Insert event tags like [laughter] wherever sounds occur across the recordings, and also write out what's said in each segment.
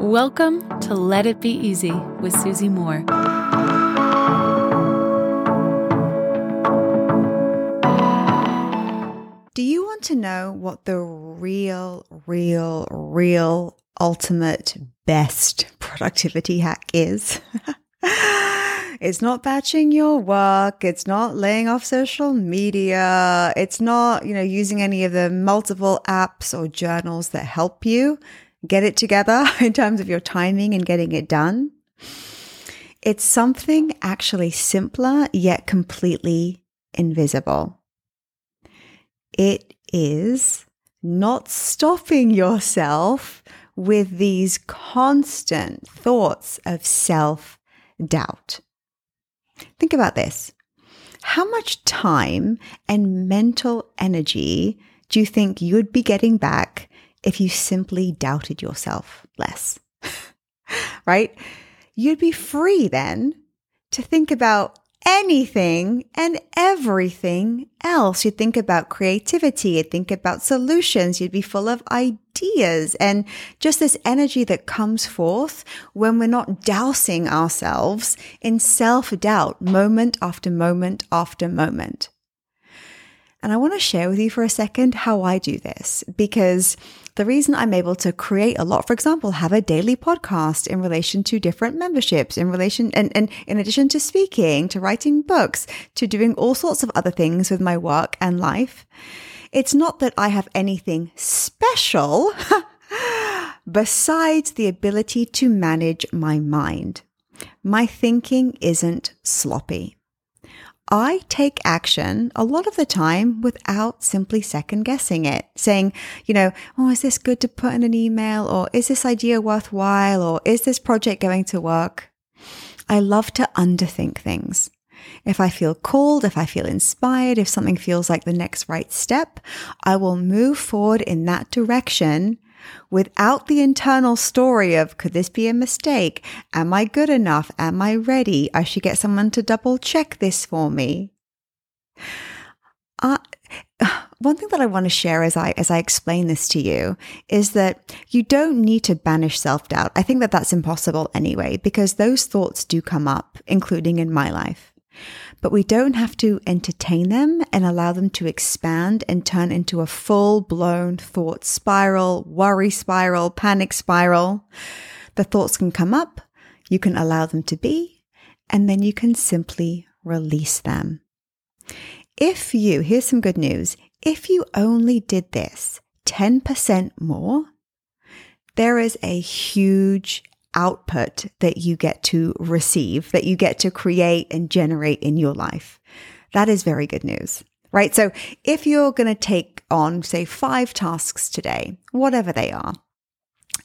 Welcome to Let It Be Easy with Susie Moore. Do you want to know what the real, real, real ultimate best productivity hack is? [laughs] it's not batching your work. It's not laying off social media. It's not, you know, using any of the multiple apps or journals that help you get it together [laughs] in terms of your timing and getting it done. It's something actually simpler yet completely invisible. It is not stopping yourself with these constant thoughts of self doubt. Think about this. How much time and mental energy do you think you'd be getting back if you simply doubted yourself less? [laughs] right? You'd be free then to think about anything and everything else. You'd think about creativity, you'd think about solutions, you'd be full of ideas and just this energy that comes forth when we're not dousing ourselves in self doubt moment after moment after moment. And I want to share with you for a second how I do this because the reason I'm able to create a lot, for example, have a daily podcast in relation to different memberships, in relation, and, and in addition to speaking, to writing books, to doing all sorts of other things with my work and life, it's not that I have anything special [laughs] besides the ability to manage my mind. My thinking isn't sloppy. I take action a lot of the time without simply second guessing it, saying, you know, oh, is this good to put in an email? Or is this idea worthwhile? Or is this project going to work? I love to underthink things. If I feel called, if I feel inspired, if something feels like the next right step, I will move forward in that direction without the internal story of could this be a mistake? Am I good enough? Am I ready? I should get someone to double check this for me. Uh, [sighs] one thing that I want to share as I as I explain this to you is that you don't need to banish self-doubt. I think that that's impossible anyway because those thoughts do come up including in my life but we don't have to entertain them and allow them to expand and turn into a full blown thought spiral, worry spiral, panic spiral. The thoughts can come up, you can allow them to be, and then you can simply release them. If you, here's some good news, if you only did this 10% more, there is a huge output that you get to receive, that you get to create and generate in your life. That is very good news, right? So if you're going to take on, say, five tasks today, whatever they are,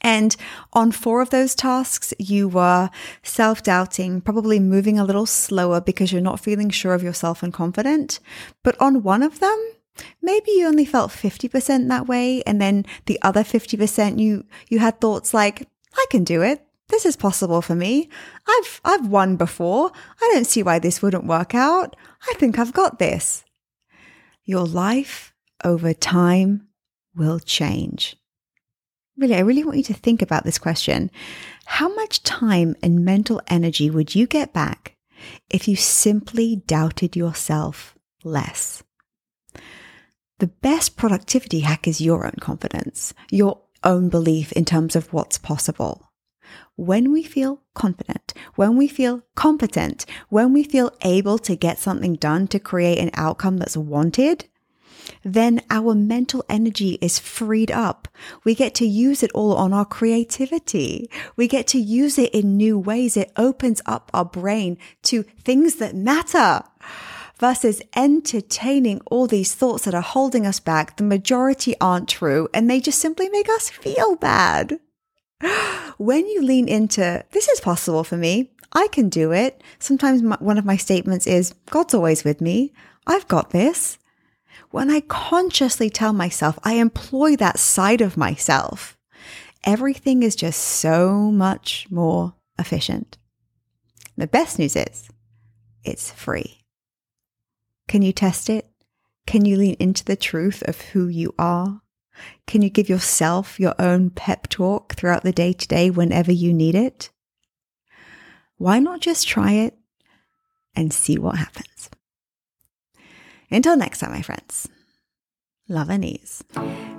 and on four of those tasks, you were self doubting, probably moving a little slower because you're not feeling sure of yourself and confident. But on one of them, maybe you only felt 50% that way. And then the other 50%, you, you had thoughts like, I can do it. This is possible for me. I've, I've won before. I don't see why this wouldn't work out. I think I've got this. Your life over time will change. Really, I really want you to think about this question. How much time and mental energy would you get back if you simply doubted yourself less? The best productivity hack is your own confidence, your own belief in terms of what's possible when we feel confident, when we feel competent, when we feel able to get something done to create an outcome that's wanted, then our mental energy is freed up. We get to use it all on our creativity. We get to use it in new ways. It opens up our brain to things that matter versus entertaining all these thoughts that are holding us back. The majority aren't true and they just simply make us feel bad. [gasps] when you lean into this is possible for me, I can do it. Sometimes my, one of my statements is God's always with me. I've got this. When I consciously tell myself, I employ that side of myself, everything is just so much more efficient. The best news is it's free. Can you test it? Can you lean into the truth of who you are? Can you give yourself your own pep talk throughout the day to day whenever you need it? Why not just try it and see what happens? Until next time, my friends. Love and ease.